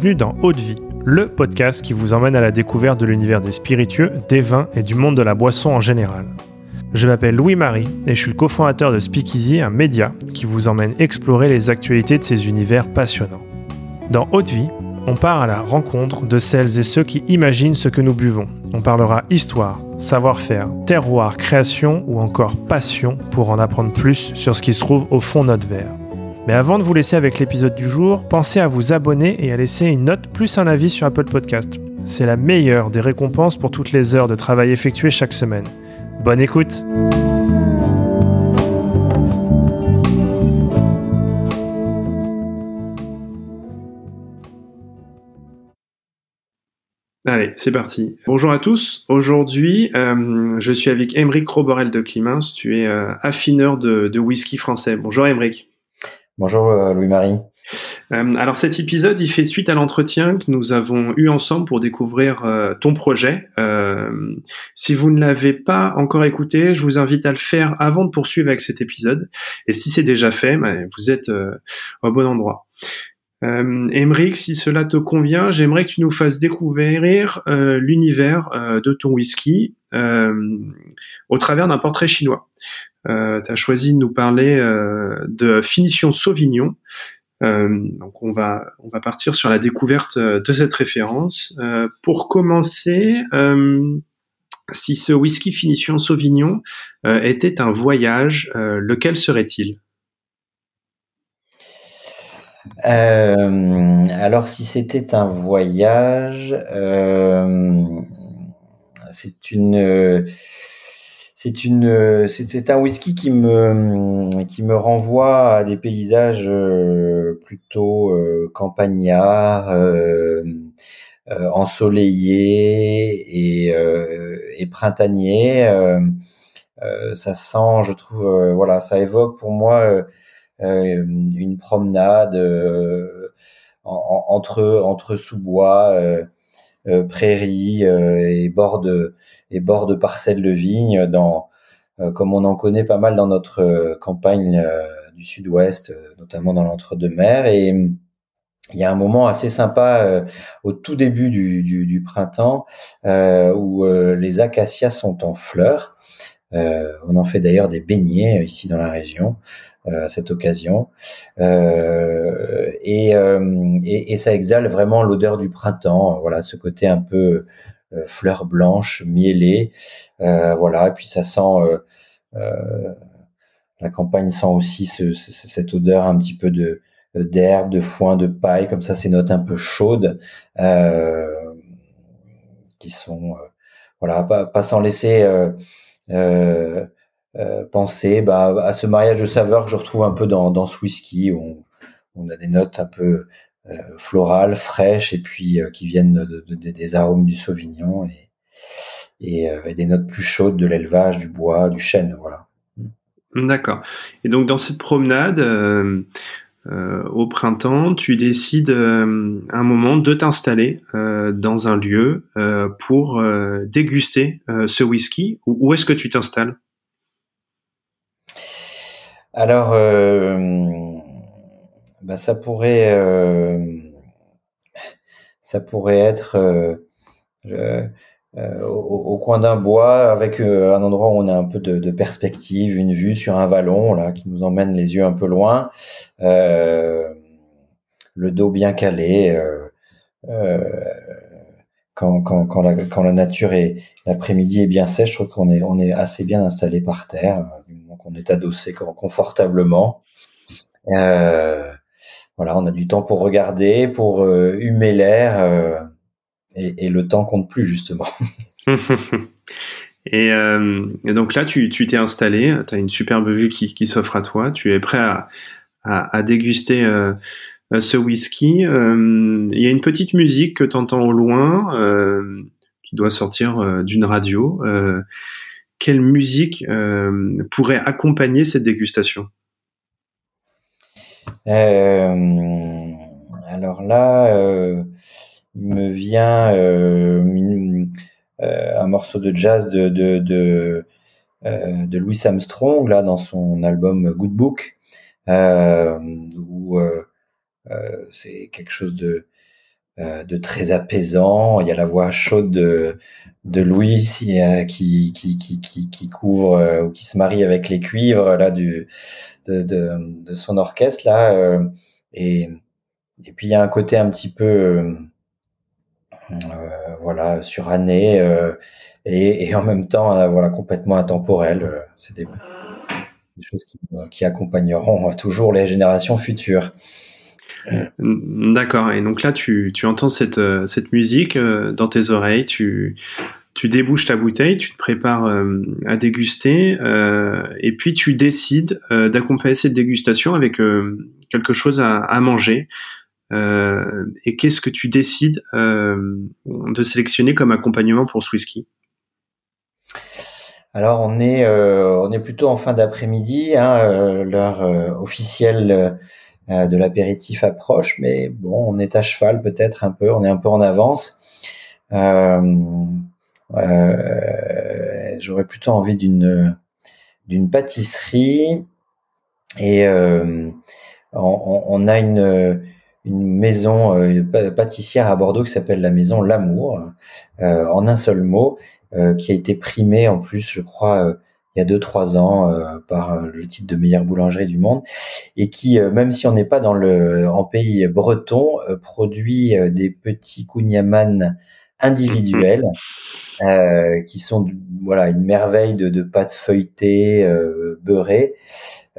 Bienvenue dans Haute Vie, le podcast qui vous emmène à la découverte de l'univers des spiritueux, des vins et du monde de la boisson en général. Je m'appelle Louis-Marie et je suis le cofondateur de Speakeasy, un média qui vous emmène explorer les actualités de ces univers passionnants. Dans Haute Vie, on part à la rencontre de celles et ceux qui imaginent ce que nous buvons. On parlera histoire, savoir-faire, terroir, création ou encore passion pour en apprendre plus sur ce qui se trouve au fond de notre verre. Mais avant de vous laisser avec l'épisode du jour, pensez à vous abonner et à laisser une note plus un avis sur Apple Podcast. C'est la meilleure des récompenses pour toutes les heures de travail effectuées chaque semaine. Bonne écoute Allez, c'est parti. Bonjour à tous. Aujourd'hui, euh, je suis avec Émeric Roborel de Climins. Tu es euh, affineur de, de whisky français. Bonjour Émeric. Bonjour euh, Louis-Marie. Euh, alors cet épisode, il fait suite à l'entretien que nous avons eu ensemble pour découvrir euh, ton projet. si vous ne l'avez pas encore écouté, je vous invite à le faire avant de poursuivre avec cet épisode. Et si c'est déjà fait, ben, vous êtes au bon endroit. Euh, si cela te convient, j'aimerais que tu nous fasses découvrir l'univers de ton whisky au travers d'un portrait chinois euh, tu as choisi de nous parler euh, de Finition Sauvignon. Euh, donc on va on va partir sur la découverte de cette référence. pour commencer, si ce whisky Finition Sauvignon était un voyage, lequel serait-il? Alors si c'était un voyage, c'est une c'est une, euh, c'est un whisky qui me, qui me renvoie à des paysages euh, plutôt euh, campagnards, euh, ensoleillés et, et printaniers. ça sent, je trouve, voilà, ça évoque pour moi une promenade entre entre sous-bois, prairies et bords de et bords de parcelles de vignes, dans, euh, comme on en connaît pas mal dans notre euh, campagne euh, du sud-ouest, notamment dans l'entre-deux-mers. Et il y a un moment assez sympa au tout début du, du, du printemps où les acacias sont en fleurs. On en fait d'ailleurs des beignets ici dans la région à cette occasion. Et, et, et, ça exhale vraiment l'odeur du printemps. Voilà, ce côté un peu euh, fleurs blanches, mielées, euh, voilà. Et puis ça sent euh, la campagne sent aussi ce, cette odeur un petit peu de d'herbe, de foin, de paille, comme ça, ces notes un peu chaudes euh, qui sont, voilà, pas, pas sans laisser euh, penser bah, à ce mariage de saveurs que je retrouve un peu dans, ce whisky, où on, a des notes un peu euh, florales, fraîches, et puis euh, qui viennent de, des arômes du Sauvignon et, et, euh, des notes plus chaudes de l'élevage, du bois, du chêne, voilà. D'accord. Et donc dans cette promenade, euh, au printemps, tu décides euh, un moment de t'installer euh, dans un lieu pour déguster ce whisky. Où, est-ce que tu t'installes? Alors, bah, ça pourrait, euh, ça pourrait être euh, euh, au, au, coin d'un bois avec un endroit où on a un peu de, de, perspective, une vue sur un vallon là qui nous emmène les yeux un peu loin, le dos bien calé. quand, quand, quand, la, quand la nature est l'après-midi est bien sèche, je trouve qu'on est on est assez bien installé par terre, donc on est adossé confortablement. Euh, voilà, on a du temps pour regarder, pour euh, humer l'air, euh, et, le temps compte plus justement. Euh, et, donc là, tu t'es installé, tu as une superbe vue qui, s'offre à toi, tu es prêt à, déguster ce whisky. Il y a une petite musique que tu entends au loin, qui doit sortir d'une radio. quelle musique pourrait accompagner cette dégustation? Euh, alors là, euh, me vient euh, un morceau de jazz de, de, de, de, Louis Armstrong là dans son album Good Book, où c'est quelque chose de de très apaisant. Il y a la voix chaude de, de Louis qui, qui, qui, qui, qui couvre ou qui se marie avec les cuivres là du de, de, de son orchestre là et et puis il y a un côté un petit peu voilà suranné et, et en même temps voilà complètement intemporel. C'est des choses qui, accompagneront toujours les générations futures. D'accord. Et donc là, tu, tu entends cette, euh, cette musique euh, dans tes oreilles, tu, tu débouches ta bouteille, tu te prépares euh, à déguster, et puis tu décides d'accompagner cette dégustation avec quelque chose à manger. Et qu'est-ce que tu décides de sélectionner comme accompagnement pour ce alors on est euh, on est plutôt en fin d'après-midi, hein, euh, l'heure euh, officielle de l'apéritif approche, mais bon, on est à cheval peut-être un peu, on est un peu en avance. J'aurais plutôt envie d'une d'une pâtisserie et on, a une une maison pâtissière à Bordeaux qui s'appelle la maison L'Amour, en un seul mot, euh, qui a été primé en plus, je crois, euh, il y a deux trois ans euh, par le titre de meilleure boulangerie du monde et qui, même si on n'est pas dans le en pays breton, produit des petits kouign individuels euh, qui sont voilà une merveille de, de pâte feuilletée euh, beurrée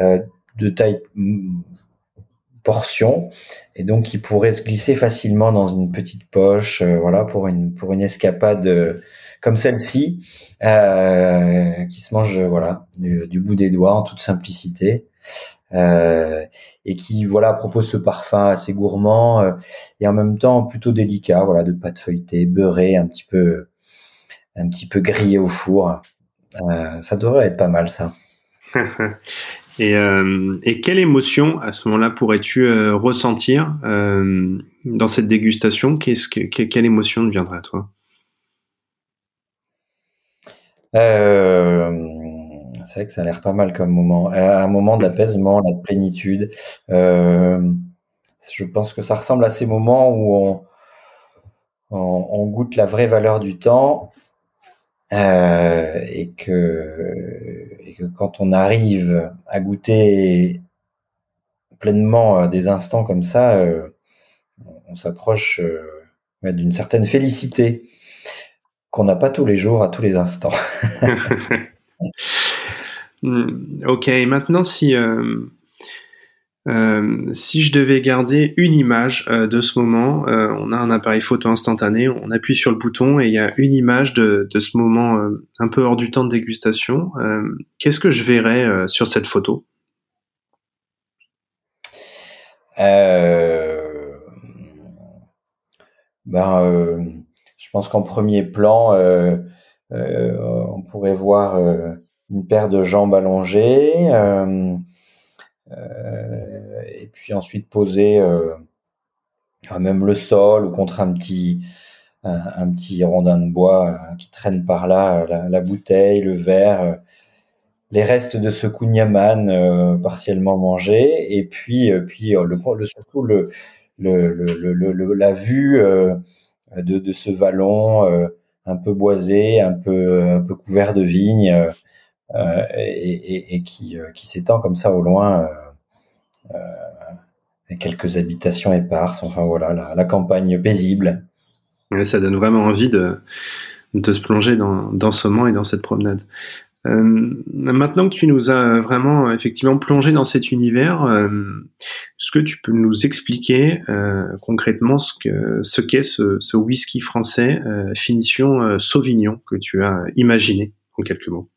euh, de taille portion et donc qui pourrait se glisser facilement dans une petite poche voilà pour une pour une escapade comme celle-ci, euh, qui se mange voilà du, bout des doigts en toute simplicité. Euh, et qui voilà propose ce parfum assez gourmand euh, et en même temps plutôt délicat voilà de pâte feuilletée beurrée un petit peu un petit peu grillé au four. Euh, ça devrait être pas mal ça et, euh, et quelle émotion à ce moment-là pourrais-tu euh, ressentir dans cette dégustation? Quelle émotion te viendrait à toi? Euh, c'est vrai que ça a l'air pas mal comme moment. Euh, un moment d'apaisement, de plénitude. Euh, je pense que ça ressemble à ces moments où on, goûte la vraie valeur du temps euh, et, que, et que quand on arrive à goûter pleinement des instants comme ça, on s'approche d'une certaine félicité qu'on n'a pas tous les jours, à tous les instants. Hmm, ok, maintenant si, euh, euh, si je devais garder une image euh, de ce moment, on a un appareil photo instantané, on appuie sur le bouton et il y a une image de, de ce moment un peu hors du temps de dégustation. Qu'est-ce que je verrais sur cette photo? Ben, je pense qu'en premier plan, euh, euh, on pourrait voir euh, une paire de jambes allongées, et puis ensuite poser à même le sol ou contre un petit un, petit rondin de bois qui traîne par là, la, bouteille, le verre, les restes de ce kunyaman partiellement mangé, et puis puis le, le surtout le, le, le, la vue euh, de, de ce vallon euh, un peu boisé, un peu un peu couvert de vignes euh, et, et, qui, s'étend comme ça au loin. et quelques habitations éparses, enfin voilà, la, campagne paisible. ça donne vraiment envie de, de se plonger dans, ce moment et dans cette promenade. Euh, maintenant que tu nous as vraiment effectivement plongé dans cet univers, euh, est-ce que tu peux nous expliquer euh, concrètement ce que ce qu'est ce, whisky français finition Sauvignon que tu as imaginé en quelques mots?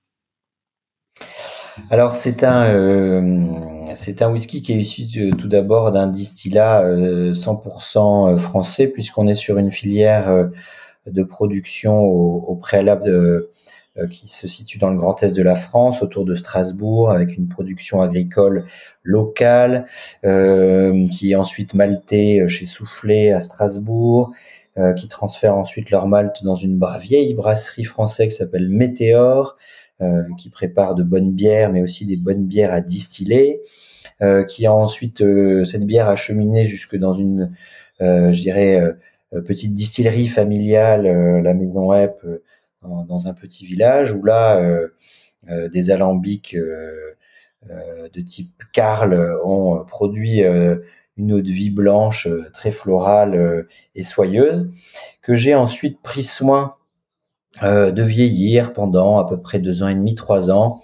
Alors c'est un c'est un whisky qui est issu tout d'abord d'un distillat 100% français puisqu'on est sur une filière de production au, préalable euh, qui se situe dans le Grand Est de la France, autour de Strasbourg, avec une production agricole locale, euh, qui est ensuite maltée euh, chez Soufflé à Strasbourg, euh, qui transfère ensuite leur malte dans une vieille brasserie française qui s'appelle Météor, euh, qui prépare de bonnes bières, mais aussi des bonnes bières à distiller, qui a ensuite cette bière acheminé jusque dans une, je dirais, petite distillerie familiale, la Maison Hep, dans un petit village où là, des alambics de type Karl ont produit une eau de vie blanche, très florale et soyeuse, que j'ai ensuite pris soin de vieillir pendant à peu près deux ans et demi, trois ans,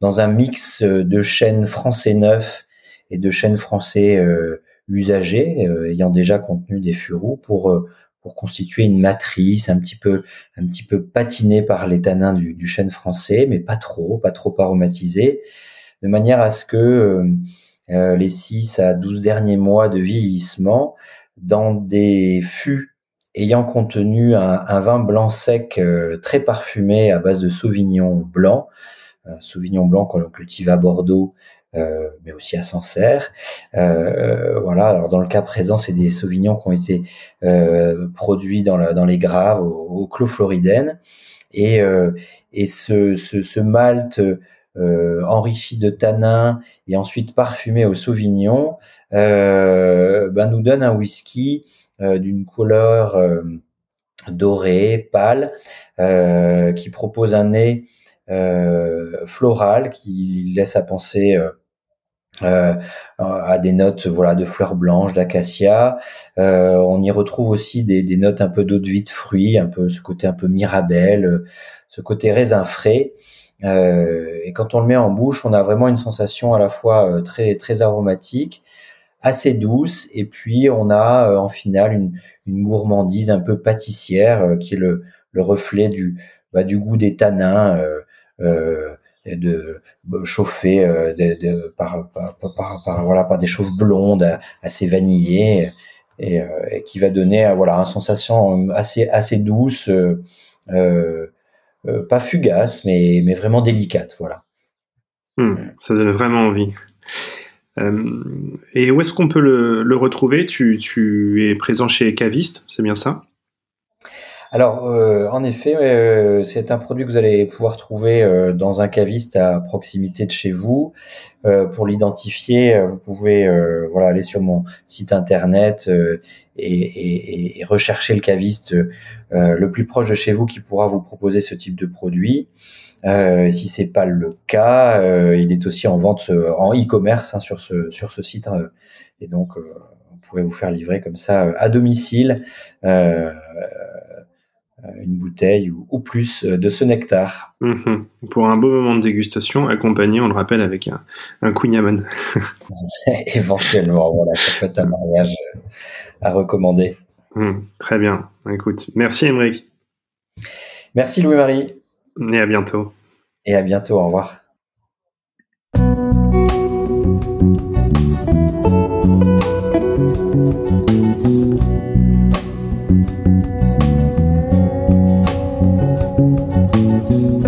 dans un mix de chênes français neufs et de chênes français euh, usagés, euh, ayant déjà contenu des furous, pour euh, pour constituer une matrice un petit peu un petit peu patinée par les tanins du, du chêne français, mais pas trop, pas trop aromatisé, de manière à ce que les 6 à 12 derniers mois de vieillissement, dans des fûts ayant contenu un, vin blanc sec très parfumé à base de sauvignon blanc, sauvignon blanc qu'on cultive à Bordeaux euh, mais aussi à Sancerre. Euh, voilà. Alors dans le cas présent, c'est des sauvignons qui ont été euh, produits dans, les graves au, au clos floridène, et, et ce, ce, ce malt enrichi de tanins et ensuite parfumé au sauvignon, ben nous donne un whisky d'une couleur dorée, pâle, qui propose un nez floral qui laisse à penser euh, à des notes voilà de fleurs blanches, d'acacia. Euh, on y retrouve aussi des, des notes un peu d'eau de vie de fruits, un peu ce côté un peu mirabelle, ce côté raisin frais. Euh, et quand on le met en bouche, on a vraiment une sensation à la fois euh, très très aromatique, assez douce, et puis on a euh, en finale une, une, gourmandise un peu pâtissière qui est le, le reflet du bah, du goût des tanins. Euh, de chauffer euh, de, par, par, par, voilà par des chauves blondes assez vanillées et, euh, et, qui va donner voilà une sensation assez assez douce euh, pas fugace mais mais vraiment délicate voilà. Hmm, ça donne vraiment envie. Et où est-ce qu'on peut le, le retrouver? Tu, tu es présent chez Caviste c'est bien ça? Alors, euh, en effet, euh, c'est un produit que vous allez pouvoir trouver euh, dans un caviste à proximité de chez vous. pour l'identifier, vous pouvez voilà aller sur mon site internet et, et, rechercher le caviste le plus proche de chez vous qui pourra vous proposer ce type de produit. si c'est pas le cas, il est aussi en vente en e-commerce hein, sur ce sur ce site et donc vous pourrez vous faire livrer comme ça à domicile. Une bouteille ou, plus euh, de ce nectar. Mhm. Pour un beau moment de dégustation, accompagné, on le rappelle, avec un, un Éventuellement, voilà, ça peut être un mariage euh, à recommander. Mhm. très bien. Écoute, merci Émeric. Merci Louis-Marie. Et à bientôt. Et à bientôt, au revoir.